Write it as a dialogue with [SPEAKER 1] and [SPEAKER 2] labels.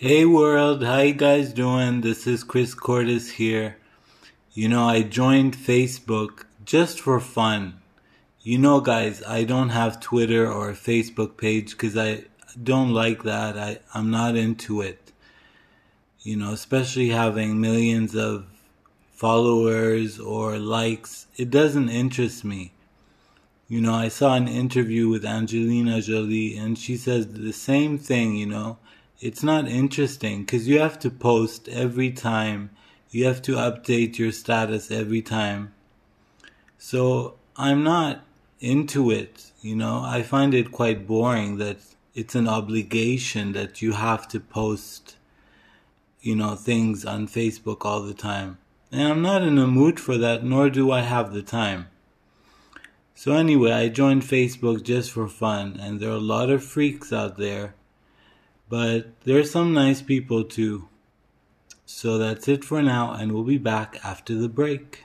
[SPEAKER 1] Hey world, how you guys doing? This is Chris Cordes here. You know, I joined Facebook just for fun. You know, guys, I don't have Twitter or a Facebook page because I don't like that. I, I'm not into it. You know, especially having millions of followers or likes. It doesn't interest me. You know, I saw an interview with Angelina Jolie and she says the same thing, you know. It's not interesting because you have to post every time. You have to update your status every time. So I'm not into it, you know. I find it quite boring that it's an obligation that you have to post, you know, things on Facebook all the time. And I'm not in a mood for that, nor do I have the time. So anyway, I joined Facebook just for fun, and there are a lot of freaks out there, but there's some nice people too. So that's it for now, and we'll be back after the break.